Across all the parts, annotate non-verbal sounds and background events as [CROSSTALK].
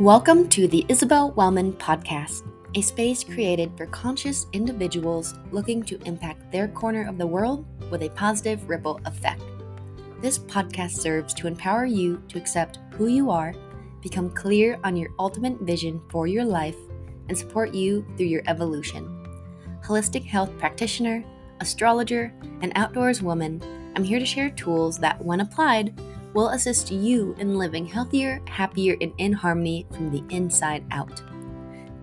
Welcome to the Isabelle Wellman Podcast, a space created for conscious individuals looking to impact their corner of the world with a positive ripple effect. This podcast serves to empower you to accept who you are, become clear on your ultimate vision for your life, and support you through your evolution. Holistic health practitioner, astrologer, and outdoors woman, I'm here to share tools that, when applied, will assist you in living healthier, happier, and in harmony from the inside out.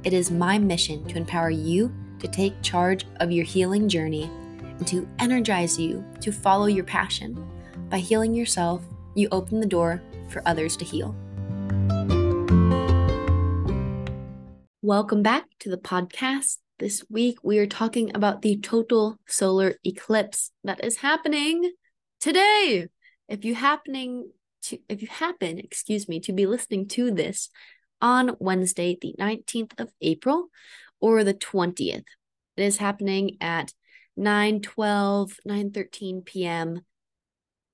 It is my mission to empower you to take charge of your healing journey and to energize you to follow your passion. By healing yourself, you open the door for others to heal. Welcome back to the podcast. This week we are talking about the total solar eclipse that is happening today if you happening to if you happen, excuse me, to be listening to this on Wednesday, the 19th of April or the 20th. It is happening at 9 12, 9 13 p.m.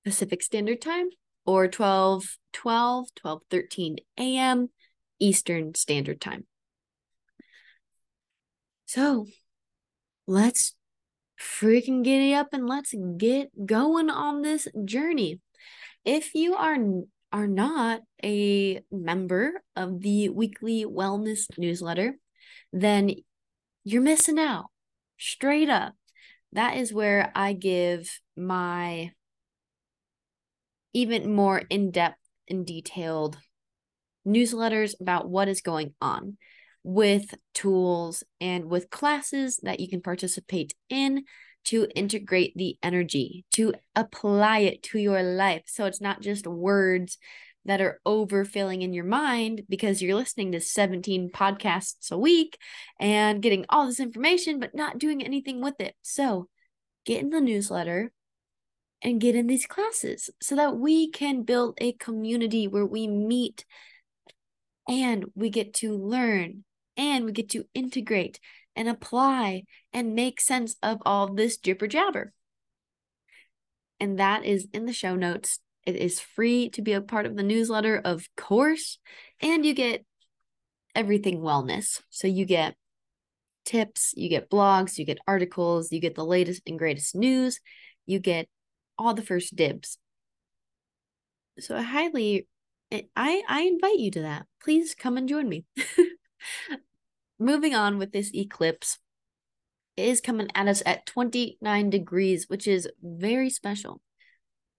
Pacific Standard Time or 12 12, 12 13 a.m. Eastern Standard Time. So let's freaking giddy up and let's get going on this journey. If you are are not a member of the weekly wellness newsletter, then you're missing out. Straight up. That is where I give my even more in-depth and detailed newsletters about what is going on with tools and with classes that you can participate in to integrate the energy, to apply it to your life. So it's not just words that are overfilling in your mind because you're listening to 17 podcasts a week and getting all this information, but not doing anything with it. So get in the newsletter and get in these classes so that we can build a community where we meet and we get to learn and we get to integrate and apply and make sense of all this jibber jabber. And that is in the show notes. It is free to be a part of the newsletter, of course, and you get everything wellness. So you get tips, you get blogs, you get articles, you get the latest and greatest news, you get all the first dibs. So I highly I I invite you to that. Please come and join me. [LAUGHS] moving on with this eclipse is coming at us at 29 degrees, which is very special.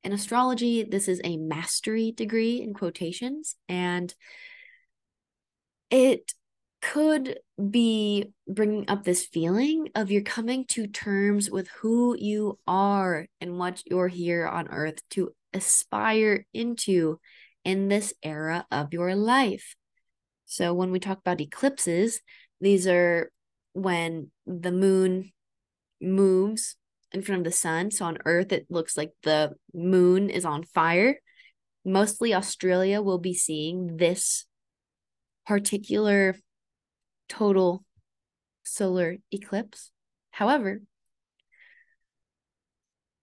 In astrology, this is a mastery degree in quotations, and it could be bringing up this feeling of you're coming to terms with who you are and what you're here on earth to aspire into in this era of your life. So, when we talk about eclipses, these are when the moon moves in front of the sun. So on Earth, it looks like the moon is on fire. Mostly Australia will be seeing this particular total solar eclipse. However,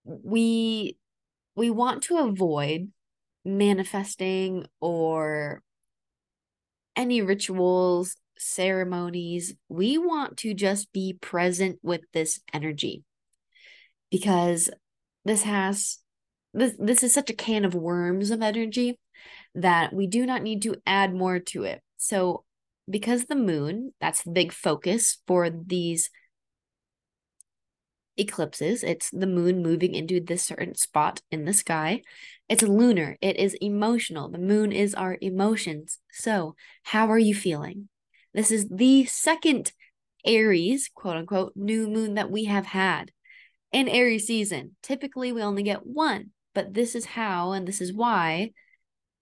we we want to avoid manifesting or any rituals ceremonies, we want to just be present with this energy because this has this this is such a can of worms of energy that we do not need to add more to it. So because the moon, that's the big focus for these eclipses. It's the moon moving into this certain spot in the sky. It's lunar, it is emotional. The moon is our emotions. So, how are you feeling? This is the second Aries, quote unquote, new moon that we have had in Aries season. Typically, we only get one, but this is how and this is why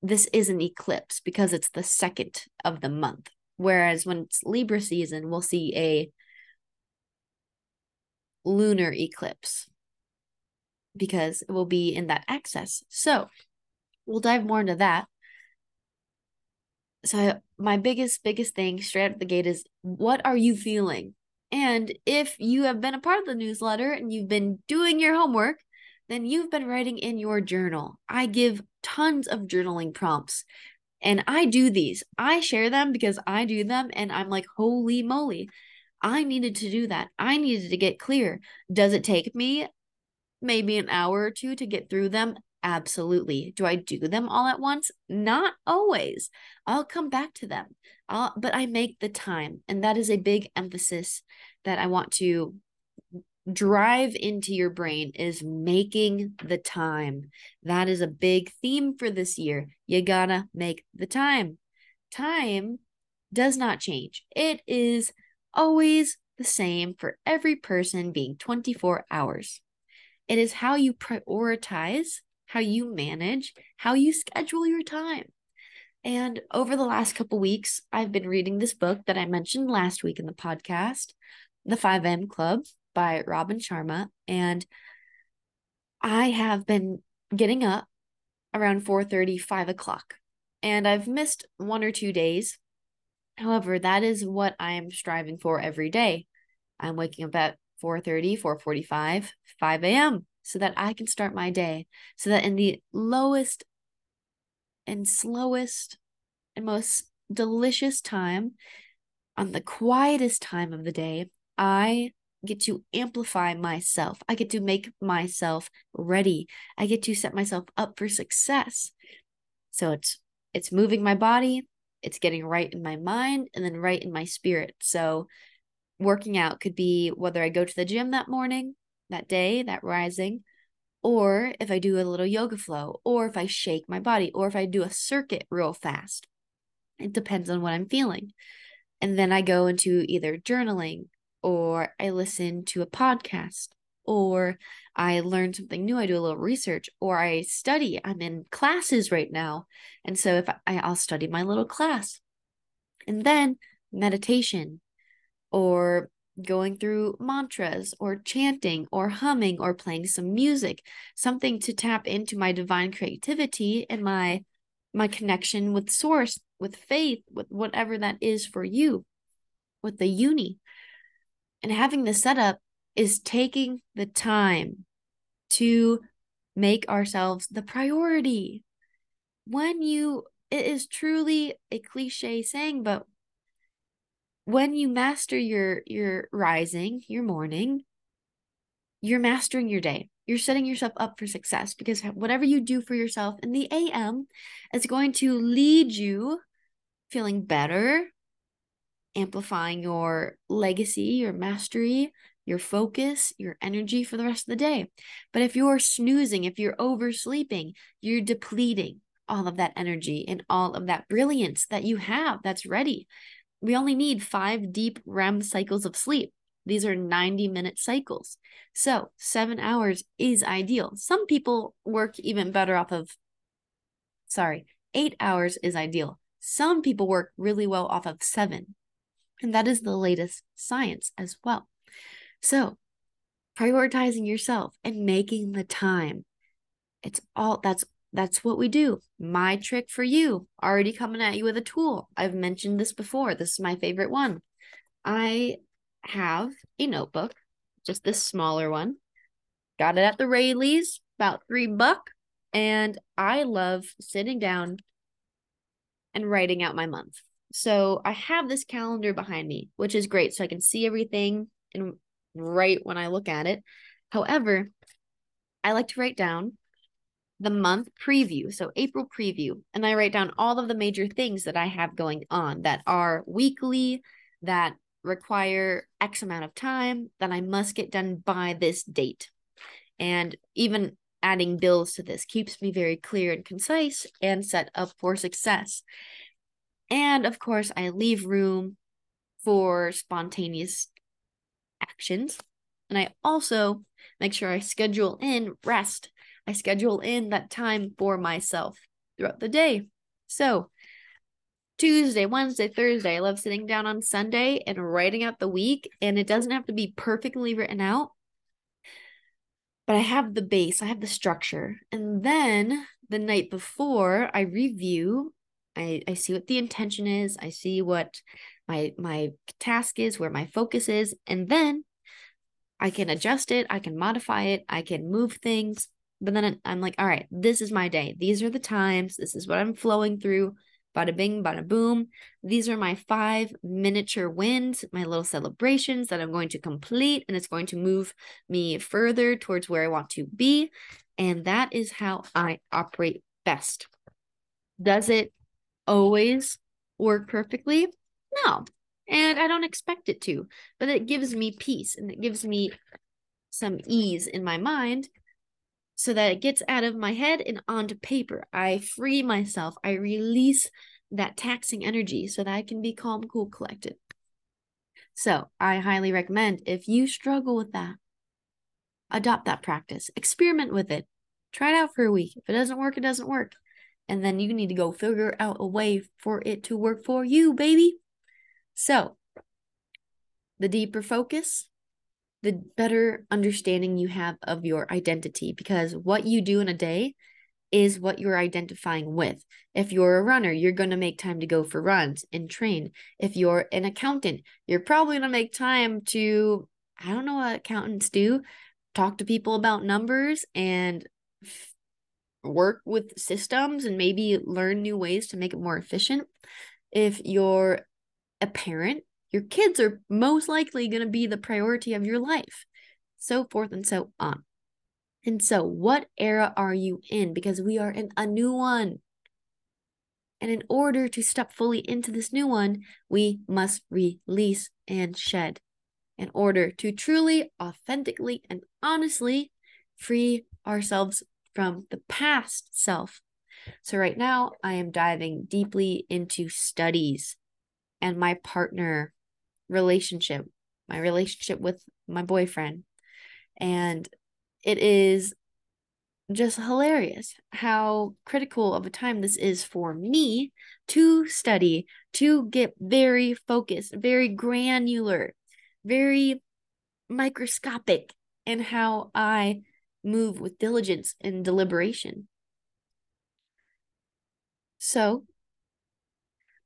this is an eclipse because it's the second of the month. Whereas when it's Libra season, we'll see a lunar eclipse because it will be in that axis. So we'll dive more into that so my biggest biggest thing straight out the gate is what are you feeling and if you have been a part of the newsletter and you've been doing your homework then you've been writing in your journal i give tons of journaling prompts And I do these. I share them because I do them and I'm like, holy moly. I needed to do that. I needed to get clear. Does it take me maybe an hour or two to get through them? Absolutely. Do I do them all at once? Not always. I'll come back to them. I'll, but I make the time. And that is a big emphasis that I want to drive into your brain is making the time. That is a big theme for this year. You gotta make the time. Time does not change, it is always the same for every person being 24 hours. It is how you prioritize, how you manage, how you schedule your time. And over the last couple weeks, I've been reading this book that I mentioned last week in the podcast, The 5AM Club by Robin Sharma. And I have been getting up around 4 30, 5 o'clock. And I've missed one or two days. However, that is what I am striving for every day. I'm waking up at 4 30, 4 45, 5 a.m. so that I can start my day. So that in the lowest and slowest and most delicious time, on the quietest time of the day, I get to amplify myself. I get to make myself ready. I get to set myself up for success. So it's it's moving my body, it's getting right in my mind and then right in my spirit. So working out could be whether I go to the gym that morning, that day, that rising, or if I do a little yoga flow, or if I shake my body, or if I do a circuit real fast. It depends on what I'm feeling. And then I go into either journaling or I listen to a podcast, or I learn something new. I do a little research, or I study. I'm in classes right now. And so if I, I'll study my little class. And then meditation, or going through mantras or chanting or humming or playing some music something to tap into my divine creativity and my my connection with source with faith with whatever that is for you with the uni and having the setup is taking the time to make ourselves the priority. When you, it is truly a cliche saying, but when you master your your rising, your morning, you're mastering your day. You're setting yourself up for success because whatever you do for yourself in the AM is going to lead you feeling better, amplifying your legacy, your mastery, your focus, your energy for the rest of the day. But if you're snoozing, if you're oversleeping, you're depleting all of that energy and all of that brilliance that you have that's ready. We only need five deep REM cycles of sleep. These are 90 minute cycles. So, seven hours is ideal. Some people work even better off of, sorry, eight hours is ideal. Some people work really well off of seven. And that is the latest science as well. So, prioritizing yourself and making the time. It's all that's that's what we do. My trick for you, already coming at you with a tool. I've mentioned this before. This is my favorite one. I have a notebook, just this smaller one. Got it at the Raley's, about three buck. And I love sitting down and writing out my month. So I have this calendar behind me, which is great. So I can see everything and right when I look at it. However, I like to write down the month preview, so April preview, and I write down all of the major things that I have going on that are weekly, that require X amount of time, that I must get done by this date. And even adding bills to this keeps me very clear and concise and set up for success. And of course, I leave room for spontaneous actions. And I also make sure I schedule in rest. I schedule in that time for myself throughout the day. So, Tuesday, Wednesday, Thursday, I love sitting down on Sunday and writing out the week. And it doesn't have to be perfectly written out, but I have the base, I have the structure. And then the night before, I review I, I see what the intention is. I see what my my task is, where my focus is, and then I can adjust it, I can modify it, I can move things. But then I'm like, all right, this is my day. These are the times. This is what I'm flowing through. Bada bing, bada boom. These are my five miniature wins, my little celebrations that I'm going to complete, and it's going to move me further towards where I want to be. And that is how I operate best. Does it always work perfectly? No. And I don't expect it to, but it gives me peace and it gives me some ease in my mind so that it gets out of my head and onto paper. I free myself, I release that taxing energy so that I can be calm, cool, collected. So I highly recommend if you struggle with that, adopt that practice, experiment with it, try it out for a week. If it doesn't work, it doesn't work. And then you need to go figure out a way for it to work for you, baby. So, the deeper focus, the better understanding you have of your identity because what you do in a day is what you're identifying with. If you're a runner, you're going to make time to go for runs and train. If you're an accountant, you're probably going to make time to, I don't know what accountants do, talk to people about numbers and f- work with systems and maybe learn new ways to make it more efficient. If you're a parent, your kids are most likely going to be the priority of your life, so forth and so on. And so, what era are you in? Because we are in a new one. And in order to step fully into this new one, we must release and shed in order to truly, authentically, and honestly free ourselves from the past self. So, right now, I am diving deeply into studies and my partner relationship, my relationship with my boyfriend. And it is just hilarious how critical of a time this is for me to study, to get very focused, very granular, very microscopic in how I move with diligence and deliberation. So,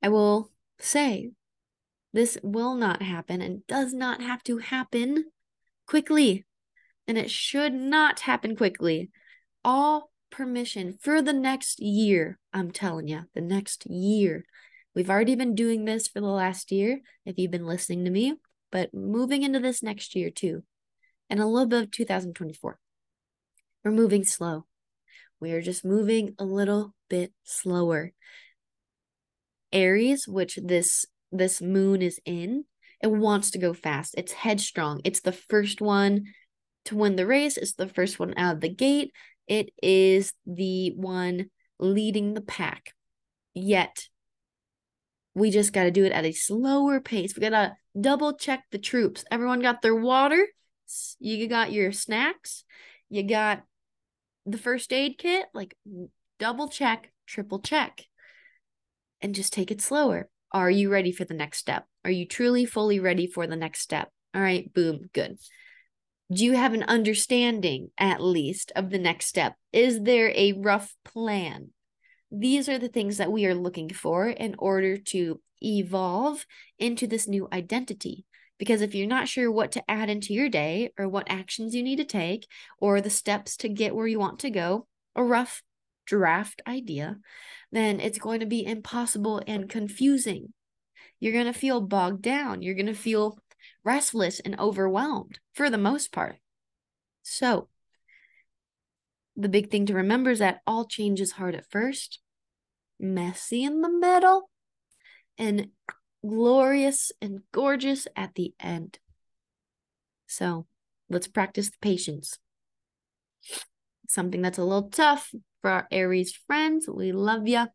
I will say this will not happen and does not have to happen quickly. And it should not happen quickly. All permission for the next year. I'm telling you, the next year. We've already been doing this for the last year, if you've been listening to me, but moving into this next year too, and a little bit of 2024. We're moving slow. We are just moving a little bit slower. Aries, which this this moon is in, it wants to go fast. It's headstrong. It's the first one to win the race. It's the first one out of the gate. It is the one leading the pack. Yet, we just got to do it at a slower pace. We got to double check the troops. Everyone got their water. You got your snacks. You got the first aid kit. Like, double check, triple check, and just take it slower. Are you ready for the next step? Are you truly fully ready for the next step? All right, boom, good. Do you have an understanding, at least, of the next step? Is there a rough plan? These are the things that we are looking for in order to evolve into this new identity. Because if you're not sure what to add into your day or what actions you need to take or the steps to get where you want to go, a rough draft idea, then it's going to be impossible and confusing. You're going to feel bogged down. You're going to feel restless and overwhelmed for the most part. So, the big thing to remember is that all change is hard at first, messy in the middle, and glorious and gorgeous at the end. So, let's practice the patience. Something that's a little tough, for our Aries friends. We love you.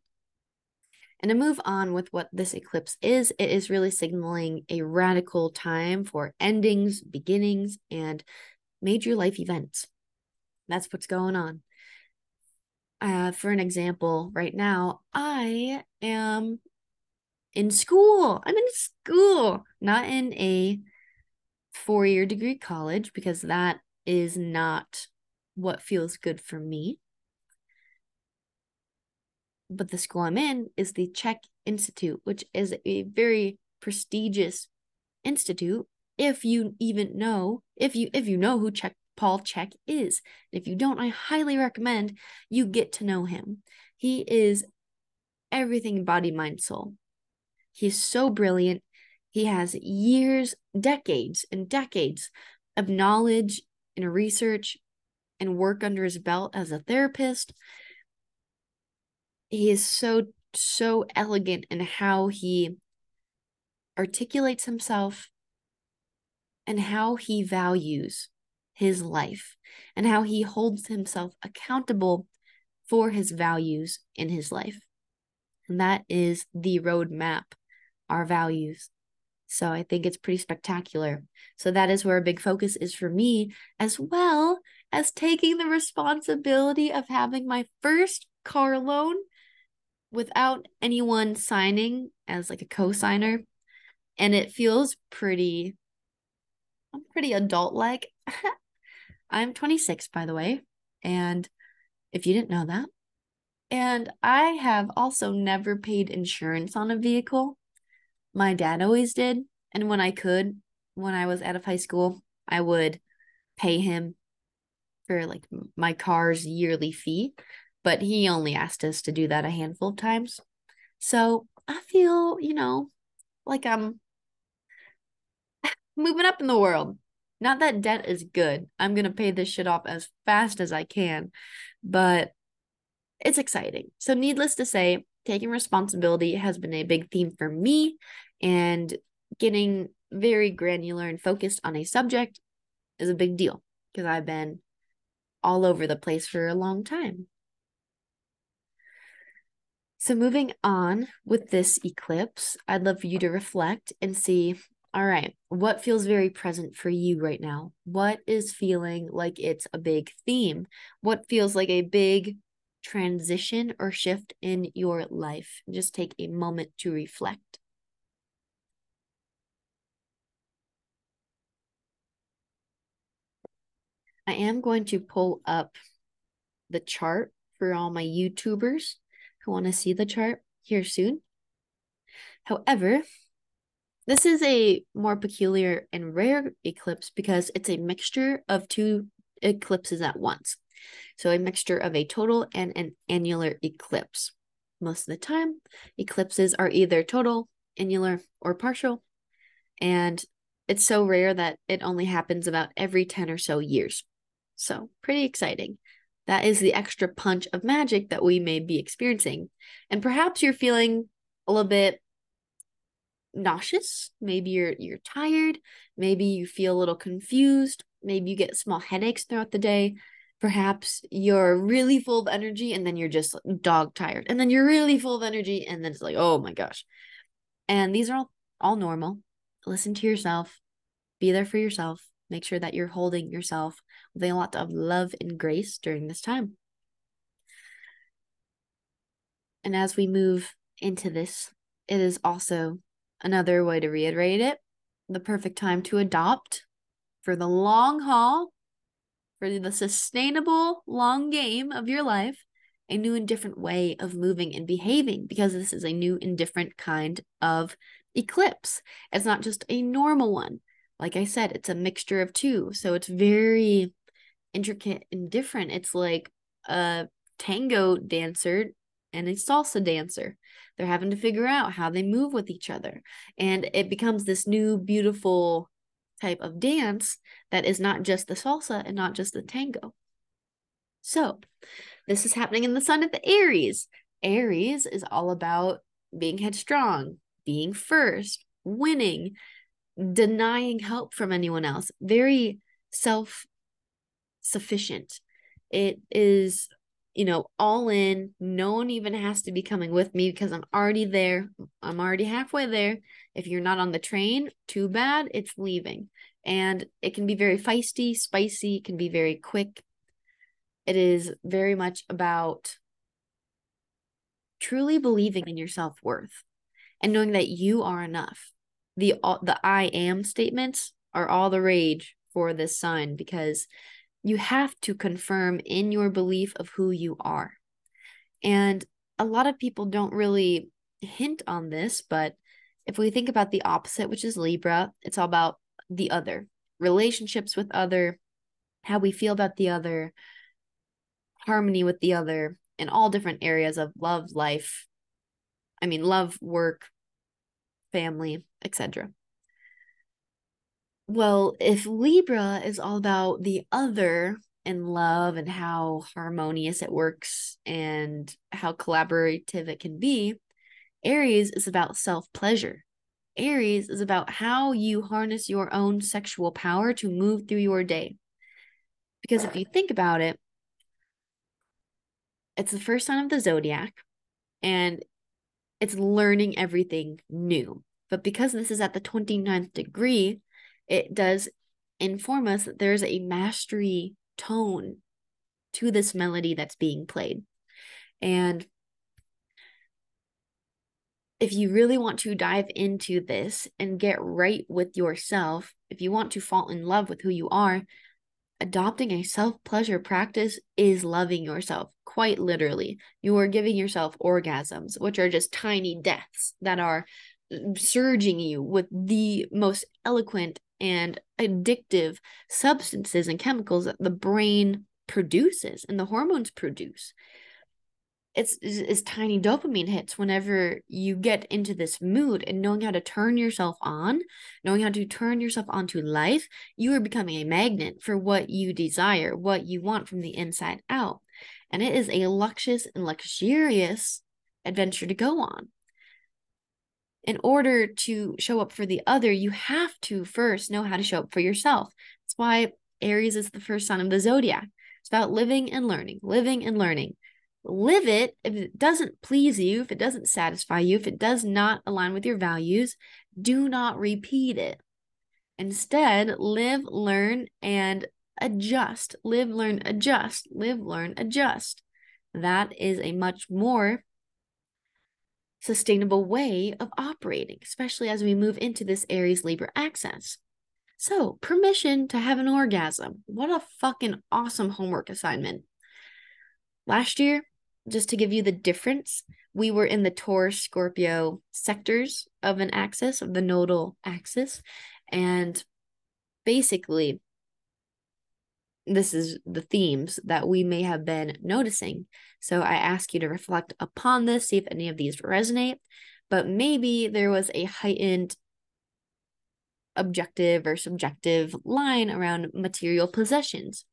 And to move on with what this eclipse is, it is really signaling a radical time for endings, beginnings, and major life events. That's what's going on. Uh, for an example, right now, I am in school. I'm in school, not in a four year degree college, because that is not what feels good for me but the school I'm in is the Chek Institute, which is a very prestigious institute. If you even know, if you if you know who Chek Paul Chek is, if you don't, I highly recommend you get to know him. He is everything body, mind, soul. He's so brilliant. He has years, decades, and decades of knowledge and research and work under his belt as a therapist. He is so, so elegant in how he articulates himself and how he values his life and how he holds himself accountable for his values in his life. And that is the roadmap, our values. So I think it's pretty spectacular. So that is where a big focus is for me, as well as taking the responsibility of having my first car loan without anyone signing as like a co-signer. And it feels pretty I'm pretty adult like. [LAUGHS] I'm 26 by the way, and if you didn't know that, and I have also never paid insurance on a vehicle. My dad always did. And when I could, when I was out of high school, I would pay him for like my car's yearly fee. But he only asked us to do that a handful of times. So I feel, you know, like I'm [LAUGHS] moving up in the world. Not that debt is good. I'm going to pay this shit off as fast as I can. But it's exciting. So, needless to say, taking responsibility has been a big theme for me, and getting very granular and focused on a subject is a big deal because I've been all over the place for a long time. So, moving on with this eclipse, I'd love for you to reflect and see all right, what feels very present for you right now? What is feeling like it's a big theme? What feels like a big transition or shift in your life. Just take a moment to reflect. I am going to pull up the chart for all my YouTubers who want to see the chart here soon. However, this is a more peculiar and rare eclipse because it's a mixture of two eclipses at once. So a mixture of a total and an annular eclipse. Most of the time, eclipses are either total, annular, or partial. And it's so rare that it only happens about every 10 or so years. So, pretty exciting. That is the extra punch of magic that we may be experiencing. And perhaps you're feeling a little bit nauseous, maybe you're you're tired, maybe you feel a little confused, maybe you get small headaches throughout the day, perhaps you're really full of energy and then you're just dog tired. And then you're really full of energy and then it's like oh my gosh. And these are all all normal. Listen to yourself. Be there for yourself. Make sure that you're holding yourself a lot of love and grace during this time and as we move into this it is also another way to reiterate it the perfect time to adopt for the long haul for the sustainable long game of your life, a new and different way of moving and behaving because this is a new and different kind of eclipse. It's not just a normal one. Like I said, it's a mixture of two. So it's very intricate and different. It's like a tango dancer and a salsa dancer. They're having to figure out how they move with each other. And it becomes this new, beautiful type of dance that is not just the salsa and not just the tango. So, this is happening in the sun of the Aries. Aries is all about being headstrong, being first, winning, denying help from anyone else, very self sufficient. It is, you know, all in. No one even has to be coming with me because I'm already there. I'm already halfway there. If you're not on the train, too bad, it's leaving. And it can be very feisty, spicy, can be very quick. It is very much about truly believing in your self-worth and knowing that you are enough. The the I am statements are all the rage for this sign because you have to confirm in your belief of who you are. And a lot of people don't really hint on this, but if we think about the opposite, which is Libra, it's all about the other, relationships with other, how we feel about the other, harmony with the other, in all different areas of love, life, I mean, love, work, family, etc. Well, if Libra is all about the other and love and how harmonious it works and how collaborative it can be, Aries is about self pleasure. Aries is about how you harness your own sexual power to move through your day. Because if you think about it, it's the first sign of the zodiac and it's learning everything new. But because this is at the 29th degree, it does inform us that there's a mastery tone to this melody that's being played. And if you really want to dive into this and get right with yourself, if you want to fall in love with who you are, adopting a self pleasure practice is loving yourself, quite literally. You are giving yourself orgasms, which are just tiny deaths that are mm, surging you with the most eloquent and addictive substances and chemicals that the brain produces and the hormones produce it's, it's, tiny dopamine hits whenever you get into this mood and knowing how to turn yourself on, knowing how to turn yourself onto life, you are becoming a magnet for what you desire, what you want from the inside out. And it is a luxurious and luxurious adventure to go on. In order to show up for the other, you have to first know how to show up for yourself. That's why Aries is the first sign of the zodiac. It's about living and learning, living and learning live it. If it doesn't please you, if it doesn't satisfy you, if it does not align with your values, do not repeat it. Instead, live, learn, and adjust. Live, learn, adjust. Live, learn, adjust. That is a much more sustainable way of operating, especially as we move into this Aries Libra axis. So, permission to have an orgasm. What a fucking awesome homework assignment. Last year, just to give you the difference, we were in the Taurus Scorpio sectors of an axis, of the nodal axis. And basically, this is the themes that we may have been noticing. So I ask you to reflect upon this, see if any of these resonate. But maybe there was a heightened objective or subjective line around material possessions,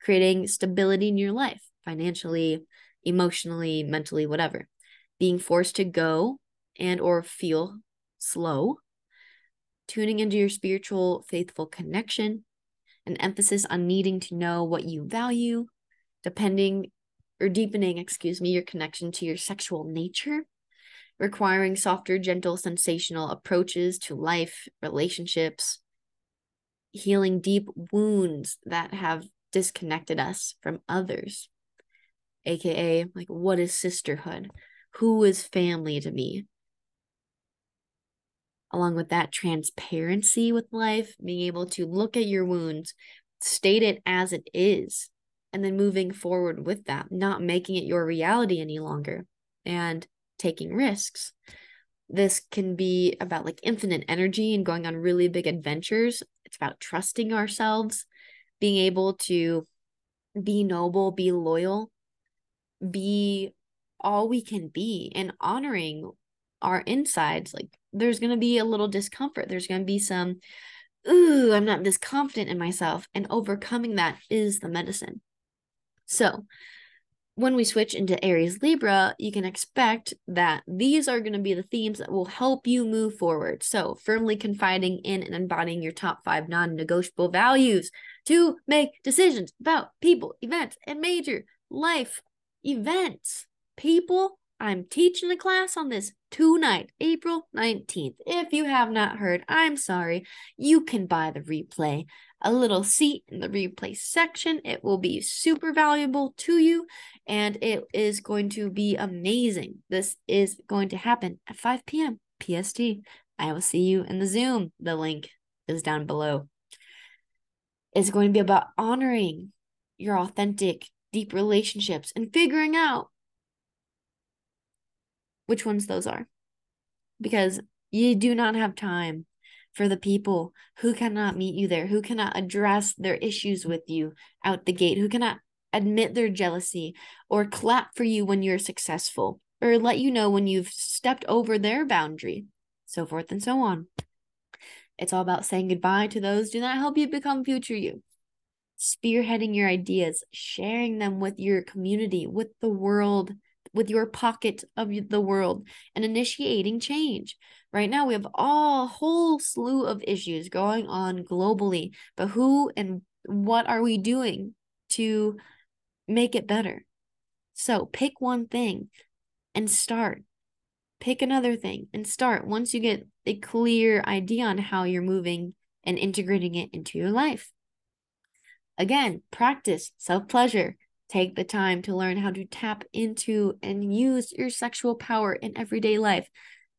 creating stability in your life, financially, emotionally, mentally, whatever. Being forced to go and or feel slow, tuning into your spiritual faithful connection, an emphasis on needing to know what you value, depending or deepening, excuse me, your connection to your sexual nature, requiring softer, gentle, sensational approaches to life, relationships, healing deep wounds that have disconnected us from others aka like what is sisterhood? Who is family to me along with that transparency with life being able to look at your wounds state it as it is and then moving forward with that not making it your reality any longer and taking risks. This can be about like infinite energy and going on really big adventures. It's about trusting ourselves being able to be noble be loyal be all we can be and honoring our insides like there's going to be a little discomfort. There's going to be some ooh i'm not this confident in myself and overcoming that is the medicine. So when we switch into aries libra you can expect that these are going to be the themes that will help you move forward. So firmly confiding in and embodying your top five non-negotiable values to make decisions about people events and major life events. People, I'm teaching a class on this tonight, April 19th. If you have not heard, I'm sorry. You can buy the replay. A little seat in the replay section. It will be super valuable to you and it is going to be amazing. This is going to happen at 5 p.m. PST. I will see you in the Zoom. The link is down below. It's going to be about honoring your authentic deep relationships and figuring out which ones those are. Because you do not have time for the people who cannot meet you there, who cannot address their issues with you out the gate, who cannot admit their jealousy or clap for you when you're successful. or let you know when you've stepped over their boundary, so forth and so on. It's all about saying goodbye to those do not help you become future you. Spearheading your ideas, sharing them with your community, with the world, with your pocket of the world, and initiating change. Right now, we have a whole slew of issues going on globally, but who and what are we doing to make it better? So pick one thing and start. Pick another thing and start once you get a clear idea on how you're moving and integrating it into your life. Again, practice self pleasure. Take the time to learn how to tap into and use your sexual power in everyday life.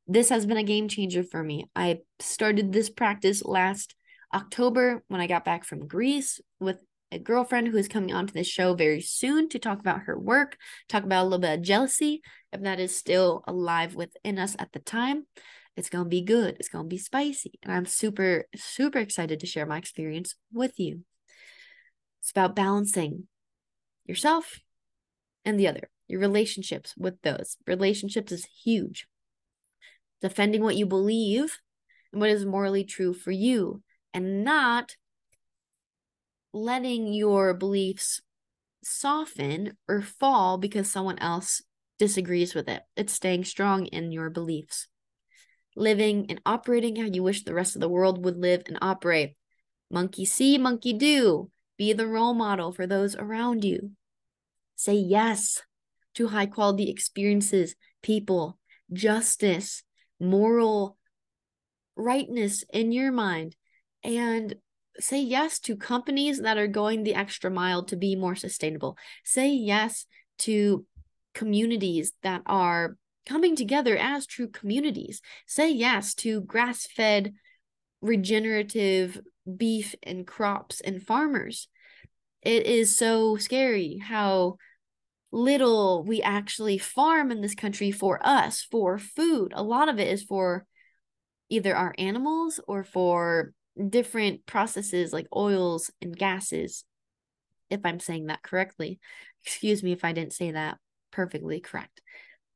This has been a game changer for me. I started this practice last October when I got back from Greece with a girlfriend who is coming onto this show very soon to talk about her work, talk about a little bit of jealousy, if that is still alive within us at the time. It's going to be good. It's going to be spicy. And I'm super, super excited to share my experience with you. It's about balancing yourself and the other, your relationships with those. Relationships is huge. Defending what you believe and what is morally true for you, and not letting your beliefs soften or fall because someone else disagrees with it. It's staying strong in your beliefs. Living and operating how you wish the rest of the world would live and operate. Monkey see, monkey do. Be the role model for those around you. Say yes to high quality experiences, people, justice, moral rightness in your mind, and say yes to companies that are going the extra mile to be more sustainable. Say yes to communities that are coming together as true communities. Say yes to grass fed, regenerative beef and crops and farmers. It is so scary how little we actually farm in this country for us, for food. A lot of it is for either our animals or for different processes like oils and gases, if I'm saying that correctly. Excuse me if I didn't say that perfectly correct.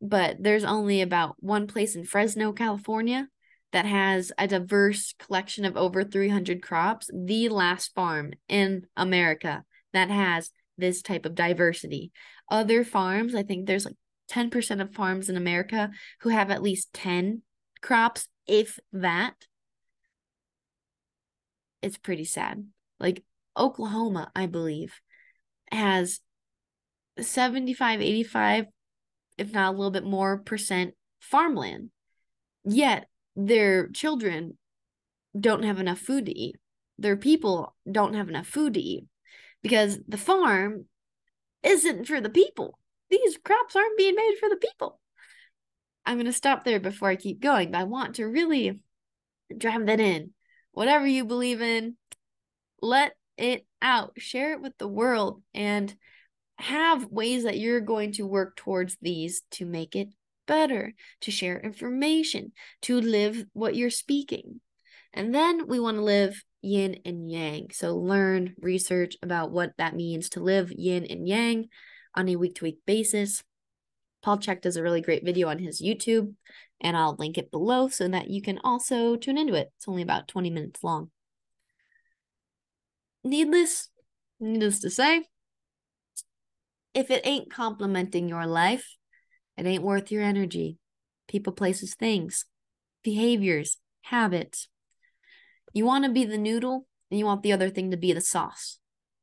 But there's only about one place in Fresno, California that has a diverse collection of over 300 crops, the last farm in America that has this type of diversity. Other farms, I think there's like 10% of farms in America who have at least 10 crops, if that it's pretty sad. Like Oklahoma, I believe, has 75, 85, if not a little bit more percent farmland. Yet their children don't have enough food to eat. Their people don't have enough food to eat because the farm isn't for the people. These crops aren't being made for the people. I'm going to stop there before I keep going, but I want to really drive that in whatever you believe in, let it out, share it with the world, and have ways that you're going to work towards these to make it better, to share information, to live what you're speaking. And then we want to live yin and yang. So learn, research about what that means to live yin and yang on a week to week basis. Paul Chek does a really great video on his YouTube and I'll link it below so that you can also tune into it. It's only about 20 minutes long. Needless, needless to say, if it ain't complementing your life, it ain't worth your energy. People, places, things, behaviors, habits. You want to be the noodle and you want the other thing to be the sauce.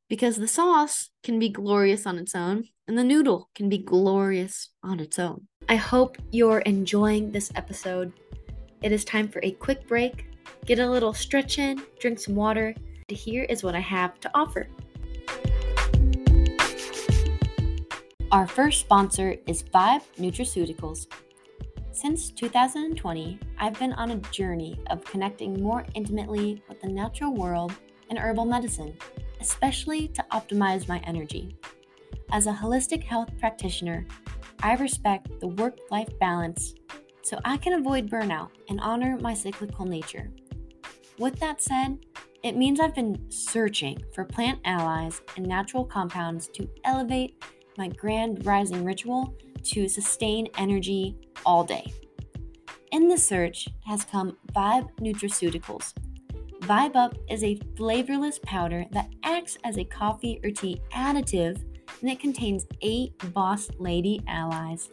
Because the sauce can be glorious on its own, and the noodle can be glorious on its own. I hope you're enjoying this episode. It is time for a quick break. Get a little stretch in, drink some water. Here is what I have to offer. Our first sponsor is Vibe Nutraceuticals. Since 2020, I've been on a journey of connecting more intimately with the natural world and herbal medicine, especially to optimize my energy. As a holistic health practitioner, I respect the work life balance so I can avoid burnout and honor my cyclical nature. With that said, it means I've been searching for plant allies and natural compounds to elevate my grand rising ritual to sustain energy all day. In the search has come Vibe Nutraceuticals. Vibe Up is a flavorless powder that acts as a coffee or tea additive and it contains eight Boss Lady allies.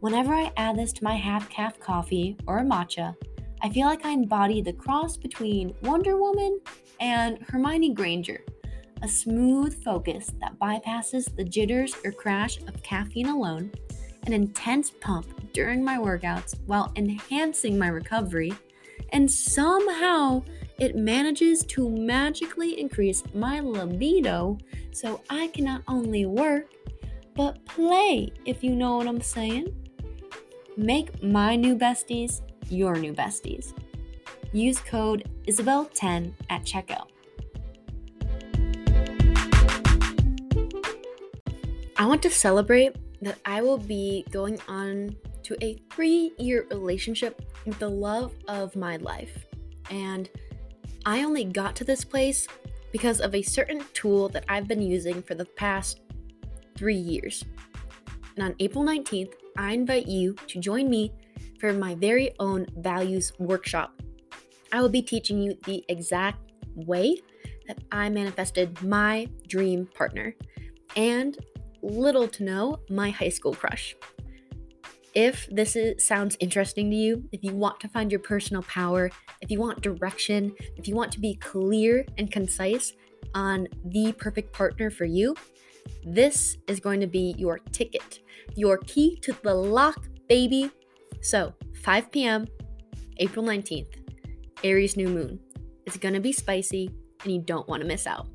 Whenever I add this to my half calf coffee or matcha, I feel like I embody the cross between Wonder Woman and Hermione Granger a smooth focus that bypasses the jitters or crash of caffeine alone, an intense pump during my workouts while enhancing my recovery, and somehow it manages to magically increase my libido so I can not only work, but play, if you know what I'm saying. Make my new besties your new besties. Use code Isabelle10 at checkout. I want to celebrate that I will be going on to a three year relationship with the love of my life. And I only got to this place because of a certain tool that I've been using for the past three years. And on April 19th, I invite you to join me for my very own values workshop. I will be teaching you the exact way that I manifested my dream partner. And little to no my high school crush. If this is, sounds interesting to you, if you want to find your personal power, if you want direction, if you want to be clear and concise on the perfect partner for you, this is going to be your ticket, your key to the lock, baby. So, 5 p.m., April 19th, Aries new moon. It's going to be spicy and you don't want to miss out.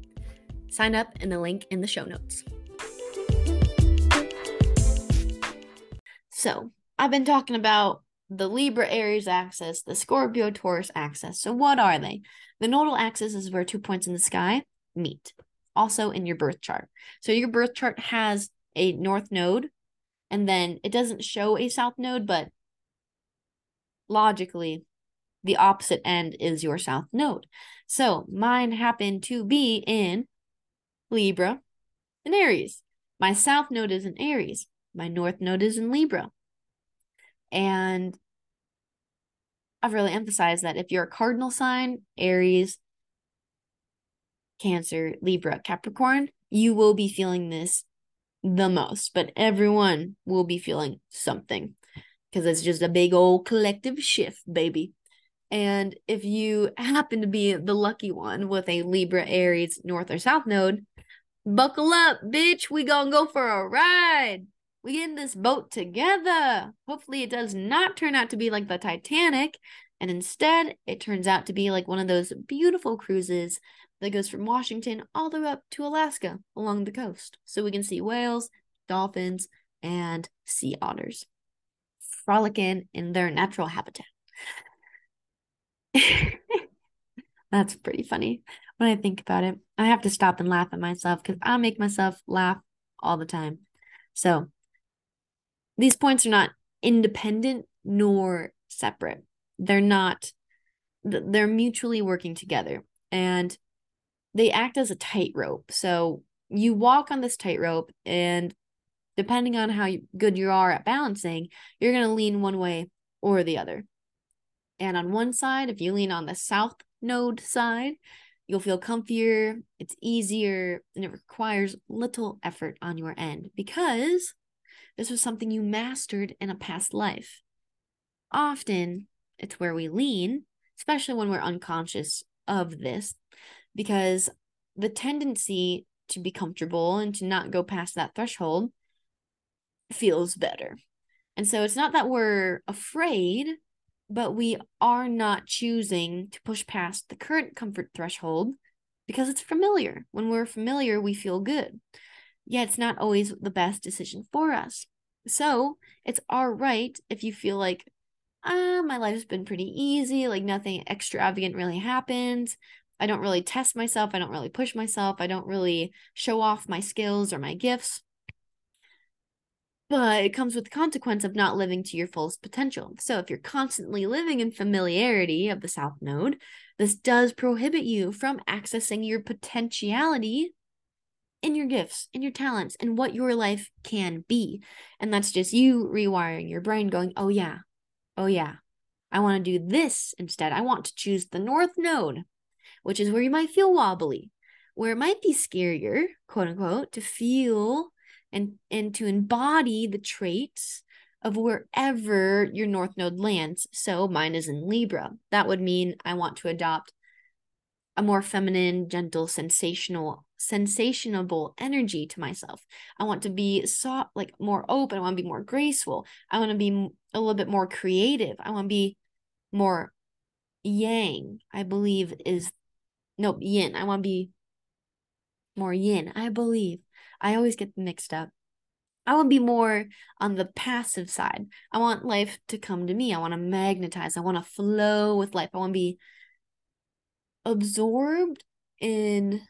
Sign up in the link in the show notes. So, I've been talking about the Libra Aries axis, the Scorpio Taurus axis. So, what are they? The nodal axis is where two points in the sky meet, also in your birth chart. So, your birth chart has a north node, and then it doesn't show a south node, but logically, the opposite end is your south node. So, mine happened to be in Libra and Aries. My south node is in Aries. My north node is in Libra. And I've really emphasized that if you're a cardinal sign, Aries, Cancer, Libra, Capricorn, you will be feeling this the most, but everyone will be feeling something because it's just a big old collective shift, baby. And if you happen to be the lucky one with a Libra, Aries, North or South node, buckle up, bitch. We gonna go for a ride we get in this boat together. Hopefully, it does not turn out to be like the Titanic. And instead, it turns out to be like one of those beautiful cruises that goes from Washington all the way up to Alaska along the coast. So we can see whales, dolphins, and sea otters frolicking in their natural habitat. [LAUGHS] That's pretty funny when I think about it. I have to stop and laugh at myself because I make myself laugh all the time. So these points are not independent nor separate. They're not, they're mutually working together and they act as a tightrope. So you walk on this tightrope, and depending on how good you are at balancing, you're going to lean one way or the other. And on one side, if you lean on the south node side, you'll feel comfier, it's easier, and it requires little effort on your end because this was something you mastered in a past life. Often, it's where we lean, especially when we're unconscious of this, because the tendency to be comfortable and to not go past that threshold feels better. And so it's not that we're afraid, but we are not choosing to push past the current comfort threshold because it's familiar. When we're familiar, we feel good. Yet it's not always the best decision for us. So it's all right if you feel like, ah, my life's been pretty easy, like nothing extravagant really happens. I don't really test myself. I don't really push myself. I don't really show off my skills or my gifts. But it comes with the consequence of not living to your fullest potential. So if you're constantly living in familiarity of the South Node, this does prohibit you from accessing your potentiality in your gifts, in your talents, and what your life can be. And that's just you rewiring your brain, going, oh, yeah, oh, yeah, I want to do this instead. I want to choose the North Node, which is where you might feel wobbly, where it might be scarier, quote unquote, to feel and, and to embody the traits of wherever your North Node lands. So mine is in Libra. That would mean I want to adopt a more feminine, gentle, sensational, sensationable energy to myself. I want to be soft, like more open. I want to be more graceful. I want to be a little bit more creative. I want to be more yang, I believe is nope, yin. I want to be more yin, I believe. I always get mixed up. I want to be more on the passive side. I want life to come to me. I want to magnetize. I want to flow with life. I want to be absorbed in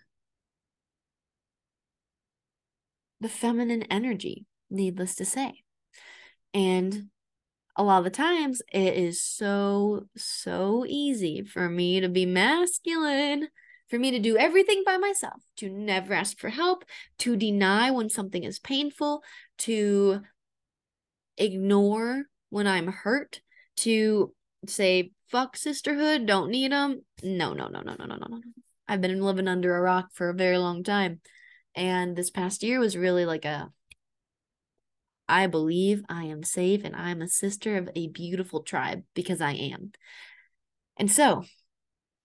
the feminine energy, needless to say. And a lot of the times it is so, so easy for me to be masculine, for me to do everything by myself, to never ask for help, to deny when something is painful, to ignore when I'm hurt, to say, fuck sisterhood, don't need them. No, no, no, no, no, no, no, no. I've been living under a rock for a very long time. And this past year was really like a I believe I am safe and I am a sister of a beautiful tribe because I am. And so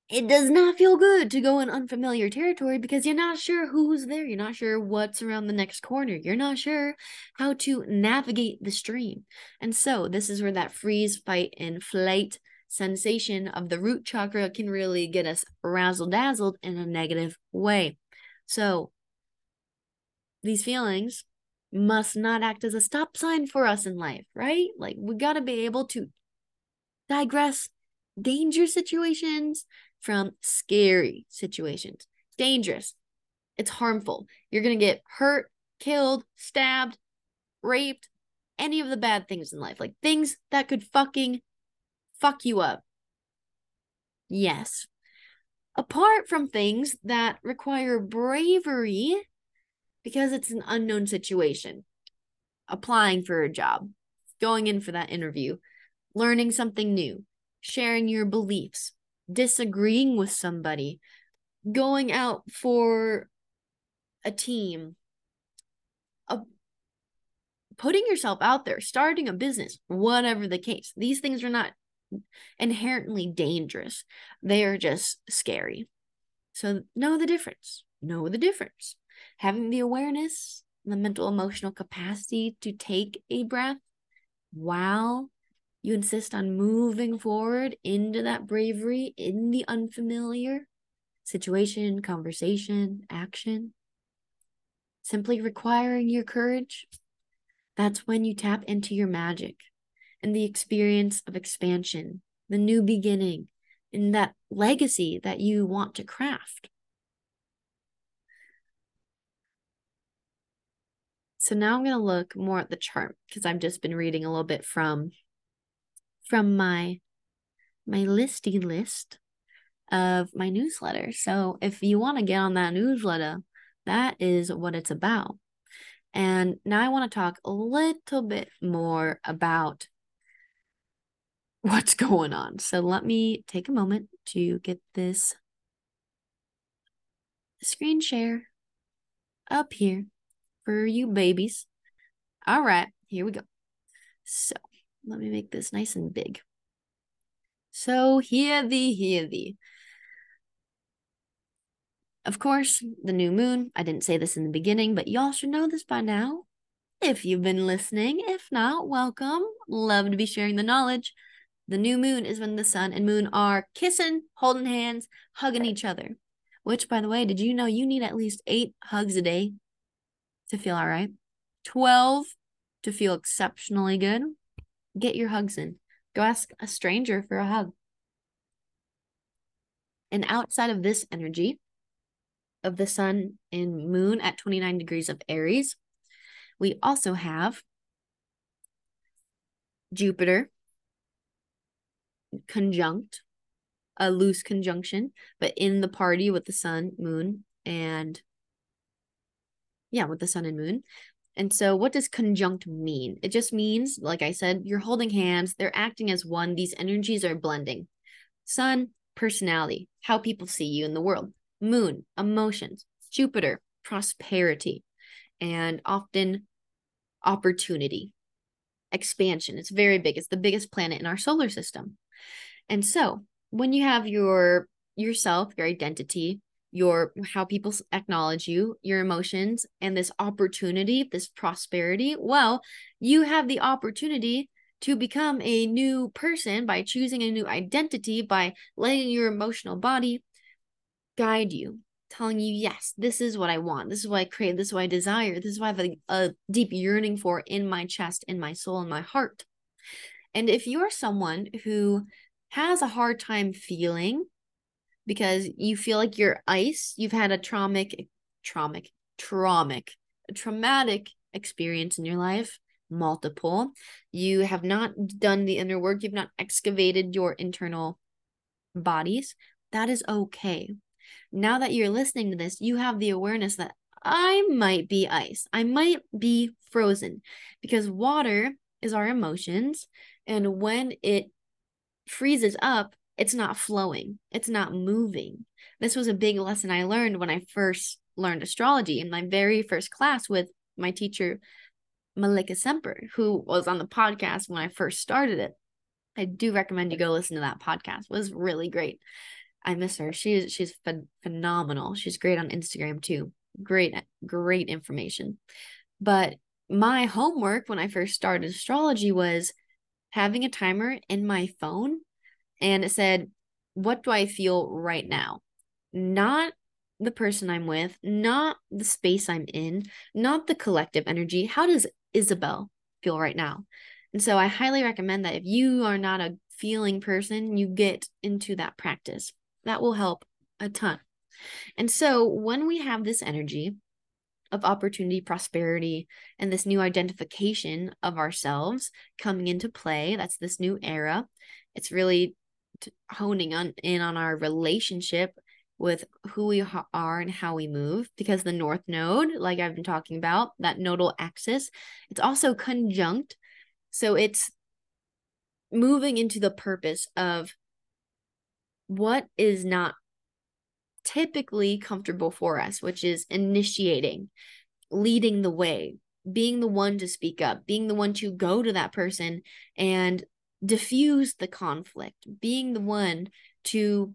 it does not feel good to go in unfamiliar territory because you're not sure who's there. You're not sure what's around the next corner. You're not sure how to navigate the stream. And so this is where that freeze, fight, and flight sensation of the root chakra can really get us razzle dazzled in a negative way. So these feelings must not act as a stop sign for us in life, right? Like we got to be able to digress danger situations from scary situations. Dangerous. It's harmful. You're going to get hurt, killed, stabbed, raped, any of the bad things in life. Like things that could fucking fuck you up. Yes. Apart from things that require bravery because it's an unknown situation. Applying for a job, going in for that interview, learning something new, sharing your beliefs, disagreeing with somebody, going out for a team, a, putting yourself out there, starting a business, whatever the case. These things are not inherently dangerous, they are just scary. So, know the difference. Know the difference having the awareness, the mental emotional capacity to take a breath while you insist on moving forward into that bravery in the unfamiliar situation, conversation, action, simply requiring your courage. That's when you tap into your magic and the experience of expansion, the new beginning, and that legacy that you want to craft. So now I'm going to look more at the chart because I've just been reading a little bit from from my my listy list of my newsletter. So if you want to get on that newsletter, that is what it's about. And now I want to talk a little bit more about [LAUGHS] what's going on. So let me take a moment to get this screen share up here for you babies. All right, here we go. So let me make this nice and big. So hear thee, hear thee. Of course, the new moon, I didn't say this in the beginning, but y'all should know this by now. If you've been listening, if not, welcome. Love to be sharing the knowledge. The new moon is when the sun and moon are kissing, holding hands, hugging each other. Which, by the way, did you know you need at least eight hugs a day to feel all right. 12 to feel exceptionally good. Get your hugs in. Go ask a stranger for a hug. And outside of this energy of the sun and moon at 29 degrees of Aries, we also have Jupiter conjunct, a loose conjunction, but in the party with the sun, moon, and yeah, with the sun and moon. And so, what does conjunct mean? It just means, like I said, you're holding hands, they're acting as one. These energies are blending. Sun, personality, how people see you in the world. Moon, emotions. Jupiter, prosperity. And often opportunity, expansion. It's very big. It's the biggest planet in our solar system. And so, when you have your yourself, your identity, your how people acknowledge you, your emotions, and this opportunity, this prosperity, well, you have the opportunity to become a new person by choosing a new identity, by letting your emotional body guide you, telling you, yes, this is what I want. This is what I crave. This is what I desire. This is what I have a, a deep yearning for in my chest, in my soul, in my heart. And if you're someone who has a hard time feeling because you feel like you're ice, you've had a traumatic, traumatic, traumatic, traumatic experience in your life, multiple. You have not done the inner work, you've not excavated your internal bodies. That is okay. Now that you're listening to this, you have the awareness that I might be ice. I might be frozen because water is our emotions. And when it freezes up, it's not flowing, it's not moving. This was a big lesson I learned when I first learned astrology in my very first class with my teacher, Malika Semper, who was on the podcast when I first started it. I do recommend you go listen to that podcast. It was really great. I miss her. She's she's ph- phenomenal. She's great on Instagram too. Great great information. But my homework when I first started astrology was having a timer in my phone and it said, What do I feel right now? Not the person I'm with, not the space I'm in, not the collective energy. How does Isabelle feel right now? And so I highly recommend that if you are not a feeling person, you get into that practice. That will help a ton. And so when we have this energy of opportunity, prosperity, and this new identification of ourselves coming into play, that's this new era. It's really honing on in on our relationship with who we are and how we move because the north node like i've been talking about that nodal axis it's also conjunct. So it's moving into the purpose of what is not typically comfortable for us which is initiating leading the way being the one to speak up being the one to go to that person and diffuse the conflict, being the one to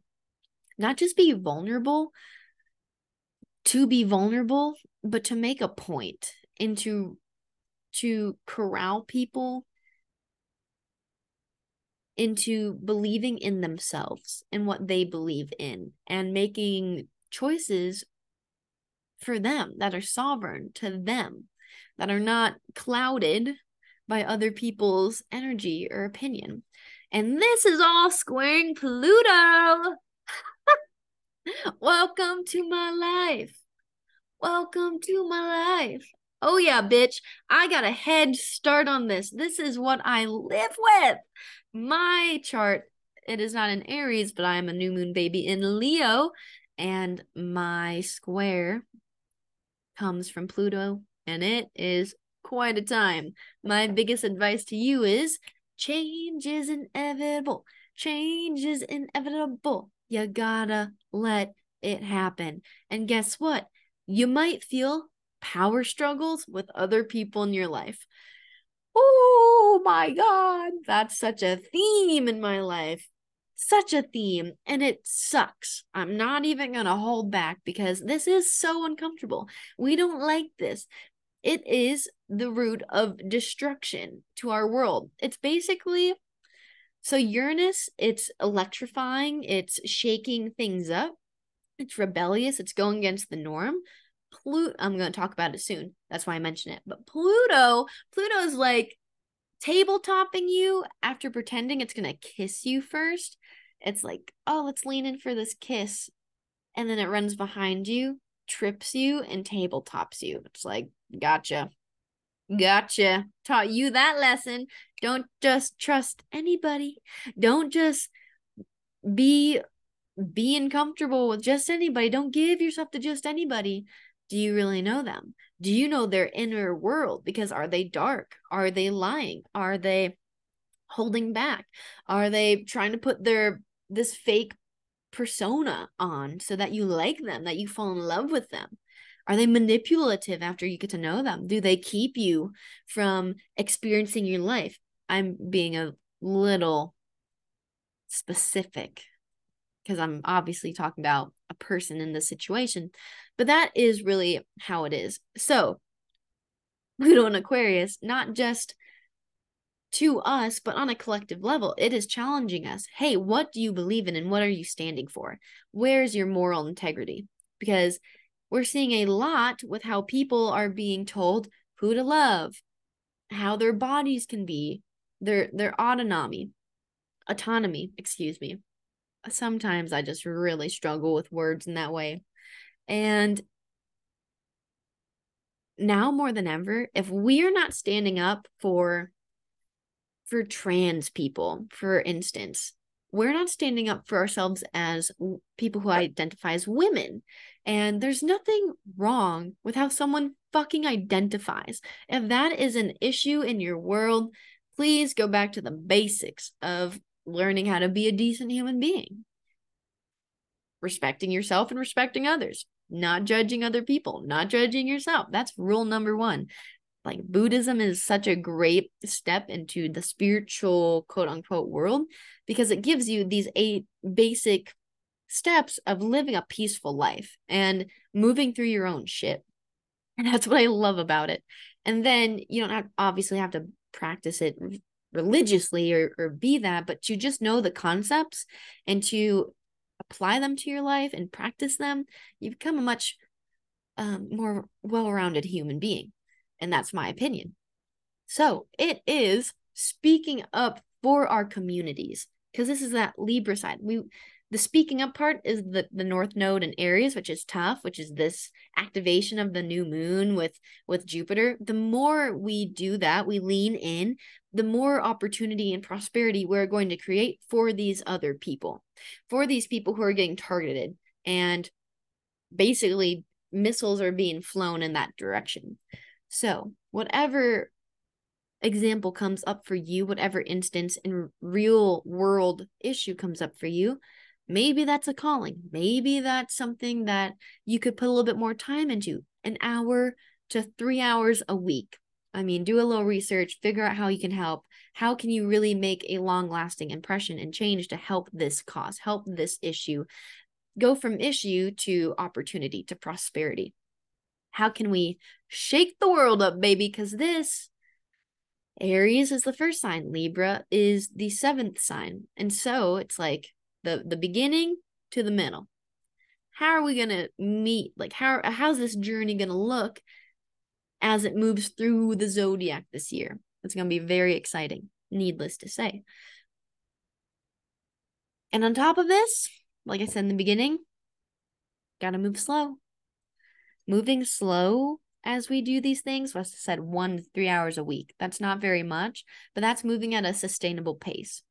not just be vulnerable, to be vulnerable, but to make a point and to to corral people into believing in themselves and what they believe in and making choices for them that are sovereign to them that are not clouded by other people's energy or opinion. And this is all squaring Pluto. [LAUGHS] Welcome to my life. Welcome to my life. Oh, yeah, bitch. I got a head start on this. This is what I live with. My chart, it is not in Aries, but I am a new moon baby in Leo. And my square comes from Pluto, and it is quite a time. My biggest advice to you is change is inevitable. Change is inevitable. You gotta let it happen. And guess what? You might feel power struggles with other people in your life. Oh my God, that's such a theme in my life. Such a theme. And it sucks. I'm not even going to hold back because this is so uncomfortable. We don't like this it is the root of destruction to our world. It's basically so Uranus, it's electrifying, it's shaking things up, it's rebellious, it's going against the norm. Pluto, I'm going to talk about it soon. That's why I mention it. But Pluto, Pluto's like table topping you after pretending it's going to kiss you first. It's like, oh, let's lean in for this kiss. And then it runs behind you, trips you, and tabletops you. It's like, Gotcha. Gotcha. Taught you that lesson. Don't just trust anybody. Don't just be being comfortable with just anybody. Don't give yourself to just anybody. Do you really know them? Do you know their inner world? Because are they dark? Are they lying? Are they holding back? Are they trying to put their this fake persona on so that you like them, that you fall in love with them? Are they manipulative after you get to know them? Do they keep you from experiencing your life? I'm being a little specific because I'm obviously talking about a person in this situation, but that is really how it is. So, [LAUGHS] Pluto and Aquarius, not just to us, but on a collective level, it is challenging us. Hey, what do you believe in and what are you standing for? Where's your moral integrity? Because we're seeing a lot with how people are being told who to love, how their bodies can be, their their autonomy, autonomy, excuse me. Sometimes I just really struggle with words in that way. And now more than ever, if we are not standing up for for trans people, for instance, we're not standing up for ourselves as people who identify as women. And there's nothing wrong with how someone fucking identifies. If that is an issue in your world, please go back to the basics of learning how to be a decent human being. Respecting yourself and respecting others, not judging other people, not judging yourself. That's rule number one like Buddhism is such a great step into the spiritual quote unquote world because it gives you these eight basic steps of living a peaceful life and moving through your own shit. And that's what I love about it. And then you don't have, obviously have to practice it religiously or, or be that, but to just know the concepts and to apply them to your life and practice them, you become a much um, more well rounded human being. And that's my opinion. So it is speaking up for our communities because this is that Libra side. We the speaking up part is the the north node in aries which is tough which is this activation of the new moon with with jupiter the more we do that we lean in the more opportunity and prosperity we're going to create for these other people for these people who are getting targeted and basically missiles are being flown in that direction so, whatever example comes up for you, whatever instance in real world issue comes up for you, maybe that's a calling. Maybe that's something that you could put a little bit more time into an hour to three hours a week. I mean, do a little research, figure out how you can help. How can you really make a long lasting impression and change to help this cause, help this issue? Go from issue to opportunity to prosperity. How can we shake the world up, baby? Because this Aries is the first sign, Libra is the seventh sign. And so it's like the the beginning to the middle. How are we gonna meet? Like how how's this journey gonna look as it moves through the zodiac this year? It's gonna be very exciting, needless to say. And on top of this, like I said in the beginning, gotta move slow moving slow as we do these things, Wes said one to three hours a week. That's not very much, but that's moving at a sustainable pace.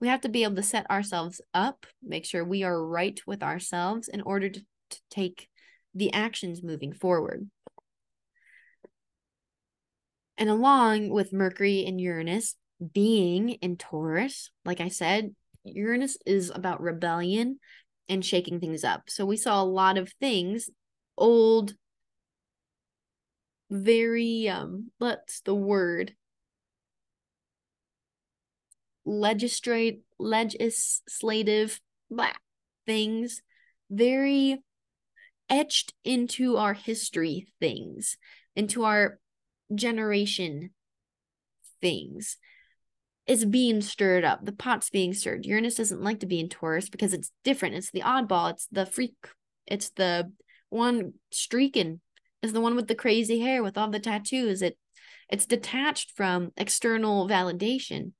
We have to be able to set ourselves up, make sure we are right with ourselves in order to, to take the actions moving forward. And along with Mercury and Uranus being in Taurus, like I said, Uranus is about rebellion and shaking things up. So we saw a lot of things old very um what's the word? Legislate legislative blah, things. Very etched into our history things into our generation things. Is being stirred up. The pot's being stirred. Uranus doesn't like to be in taurus because it's different. It's the oddball. It's the freak. It's the one streaking is the one with the crazy hair with all the tattoos. It it's detached from external validation.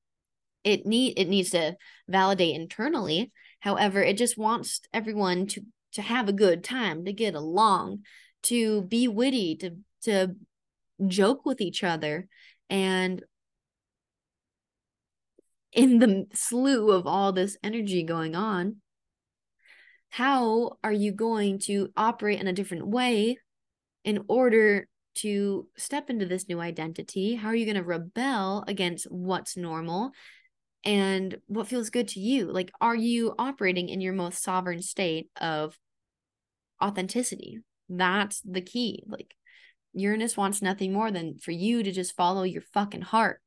It need it needs to validate internally. However, it just wants everyone to to have a good time, to get along, to be witty, to to joke with each other and in the slew of all this energy going on how are you going to operate in a different way in order to step into this new identity? How are you going to rebel against what's normal and what feels good to you? Like, are you operating in your most sovereign state of authenticity? That's the key. Like, Uranus wants nothing more than for you to just follow your fucking heart.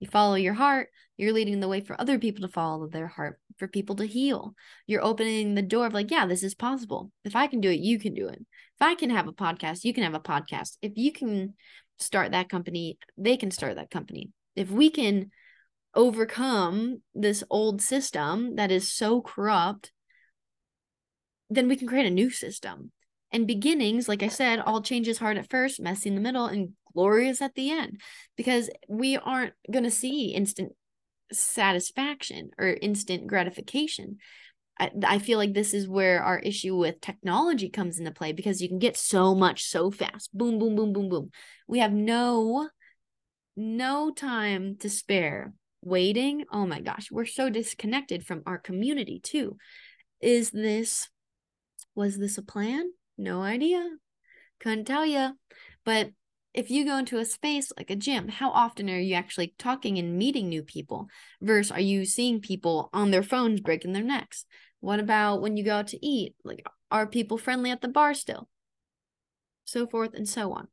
You follow your heart, you're leading the way for other people to follow their heart, for people to heal. You're opening the door of, like, yeah, this is possible. If I can do it, you can do it. If I can have a podcast, you can have a podcast. If you can start that company, they can start that company. If we can overcome this old system that is so corrupt, then we can create a new system. And beginnings, like I said, all changes hard at first, messy in the middle, and glorious at the end. Because we aren't going to see instant satisfaction or instant gratification. I, I feel like this is where our issue with technology comes into play because you can get so much so fast. Boom, boom, boom, boom, boom. We have no no time to spare waiting. Oh my gosh, we're so disconnected from our community too. Is this was this a plan? No idea. Couldn't tell you. But if you go into a space like a gym, how often are you actually talking and meeting new people? Versus are you seeing people on their phones breaking their necks? What about when you go out to eat? Like, are people friendly at the bar still? So forth and so on.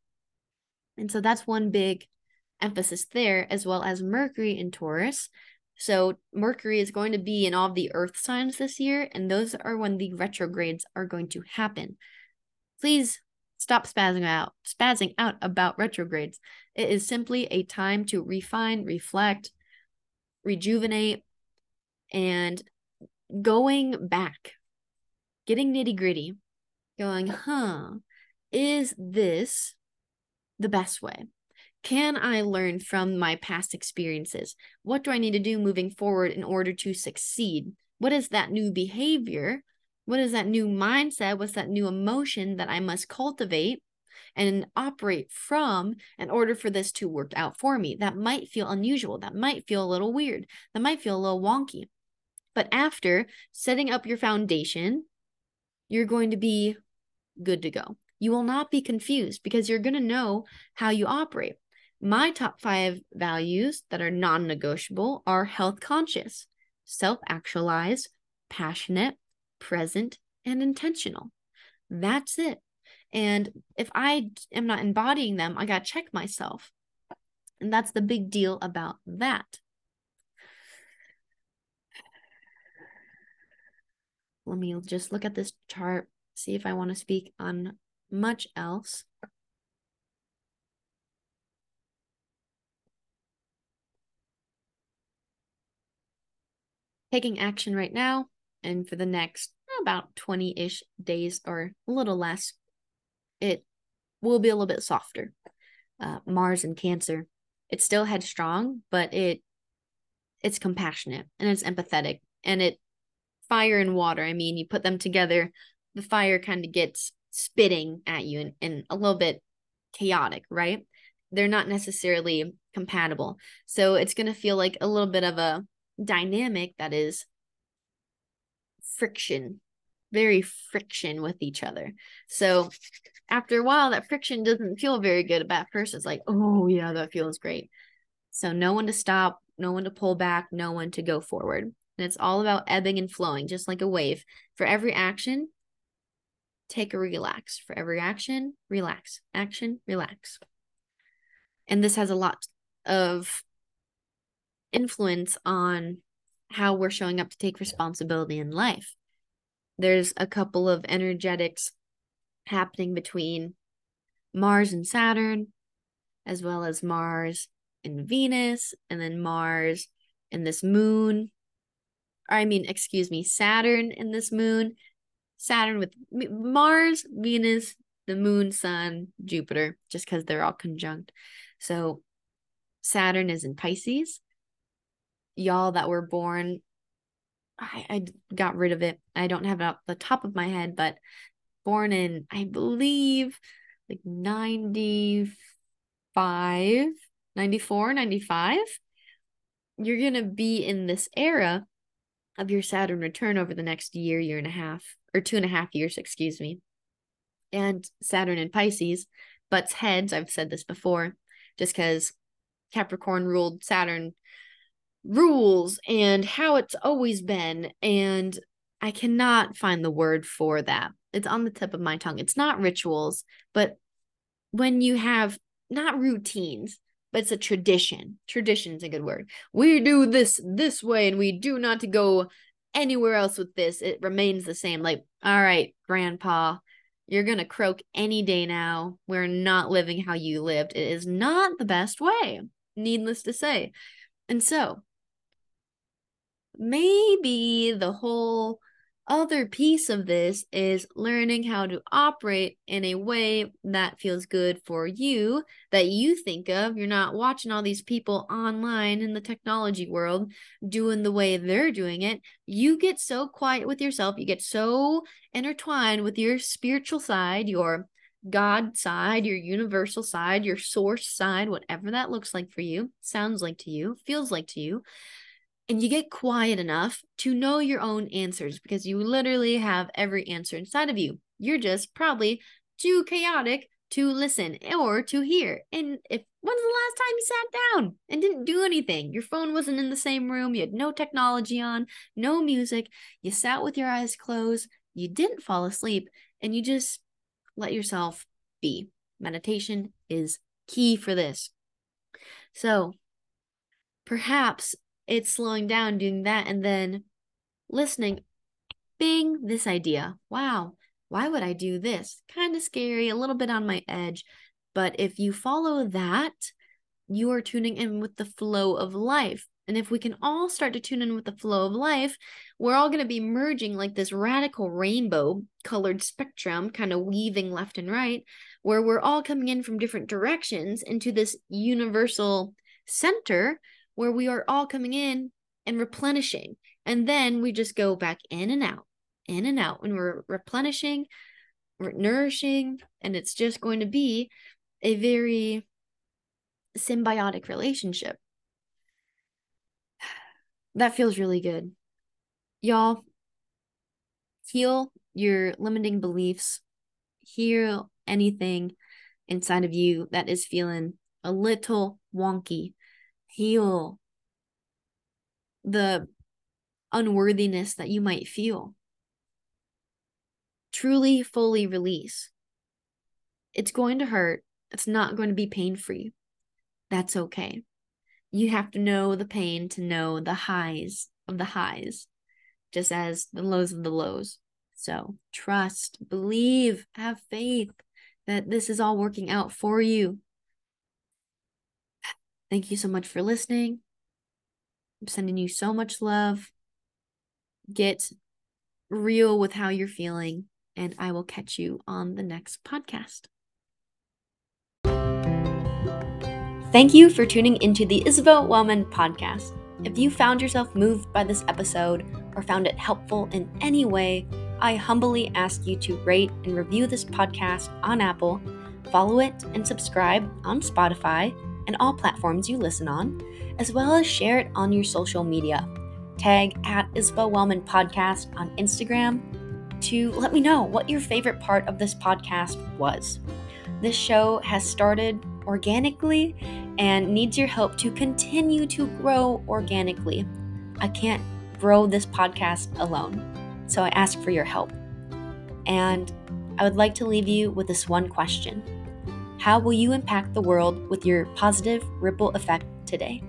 And so that's one big emphasis there, as well as Mercury in Taurus. So Mercury is going to be in all the earth signs this year, and those are when the retrogrades are going to happen. Please stop spazzing out, spazzing out about retrogrades. It is simply a time to refine, reflect, rejuvenate, and going back, getting nitty gritty, going, huh, is this the best way? Can I learn from my past experiences? What do I need to do moving forward in order to succeed? What is that new behavior what is that new mindset? What's that new emotion that I must cultivate and operate from in order for this to work out for me? That might feel unusual. That might feel a little weird. That might feel a little wonky. But after setting up your foundation, you're going to be good to go. You will not be confused because you're going to know how you operate. My top five values that are non negotiable are health conscious, self actualized, passionate, present, and intentional. That's it. And if I am not embodying them, I got to check myself. And that's the big deal about that. Let me just look at this chart, see if I want to speak on much else. Taking action right now and for the next about 20 ish days or a little less, it will be a little bit softer. Uh, Mars and Cancer, it's still headstrong, but it it's compassionate and it's empathetic and it fire and water. I mean, you put them together, the fire kind of gets spitting at you and, and a little bit chaotic, right? They're not necessarily compatible. So it's going to feel like a little bit of a dynamic that is friction, very friction with each other. So after a while, that friction doesn't feel very good. At first, it's like, oh, yeah, that feels great. So no one to stop, no one to pull back, no one to go forward. And it's all about ebbing and flowing, just like a wave. For every action, take a relax. For every action, relax. Action, relax. And this has a lot of influence on how we're showing up to take responsibility in life. There's a couple of energetics happening between Mars and Saturn, as well as Mars and Venus, and then Mars and this moon. Or I mean, excuse me, Saturn and this moon. Saturn with Mars, Venus, the moon, sun, Jupiter, just because they're all conjunct. So Saturn is in Pisces, y'all that were born I, I got rid of it. I don't have it off the top of my head, but born in, I believe, like 95, 94, 95, you're going to be in this era of your Saturn return over the next year, year and a half, or two and a half years, excuse me. And Saturn in Pisces, butts heads. I've said this before, just because Capricorn ruled Saturn rules and how it's always been. And I cannot find the word for that. It's on the tip of my tongue. It's not rituals, but when you have not routines, but it's a tradition. Tradition is a good word. We do this this way and we do not to go anywhere else with this. It remains the same. Like, all right, grandpa, you're going to croak any day now. We're not living how you lived. It is not the best way, needless to say. And so, maybe the whole other piece of this is learning how to operate in a way that feels good for you, that you think of. You're not watching all these people online in the technology world doing the way they're doing it. You get so quiet with yourself, you get so intertwined with your spiritual side, your God side, your universal side, your source side, whatever that looks like for you, sounds like to you, feels like to you and you get quiet enough to know your own answers because you literally have every answer inside of you. You're just probably too chaotic to listen or to hear. And if when's the last time you sat down and didn't do anything? Your phone wasn't in the same room, you had no technology on, no music, you sat with your eyes closed, you didn't fall asleep, and you just let yourself be. Meditation is key for this. So, perhaps it's slowing down doing that and then listening bing this idea. Wow why would i do this? Kind of scary a little bit on my edge. But if you follow that you are tuning in with the flow of life. And if we can all start to tune in with the flow of life, we're all going to be merging like this radical rainbow colored spectrum, kind of weaving left and right, where we're all coming in from different directions into this universal center where we are all coming in and replenishing. And then we just go back in and out, in and out when we're replenishing, we're nourishing, and it's just going to be a very symbiotic relationship. [SIGHS] That feels really good. Y'all, heal your limiting beliefs, heal anything inside of you that is feeling a little wonky heal the unworthiness that you might feel. Truly, fully release. It's going to hurt. It's not going to be pain free. That's okay. You have to know the pain to know the highs of the highs, just as the lows of the lows. So trust, believe, have faith that this is all working out for you. Thank you so much for listening. I'm sending you so much love. Get real with how you're feeling, and I will catch you on the next podcast. Thank you for tuning into the Isabelle Wellman podcast. If you found yourself moved by this episode or found it helpful in any way, I humbly ask you to rate and review this podcast on Apple, follow it and subscribe on Spotify and all platforms you listen on, as well as share it on your social media. Tag at Isabelle Wellman Podcast on Instagram to let me know what your favorite part of this podcast was. This show has started organically and needs your help to continue to grow organically. I can't grow this podcast alone, so I ask for your help. And I would like to leave you with this one question how will you impact the world with your positive ripple effect today?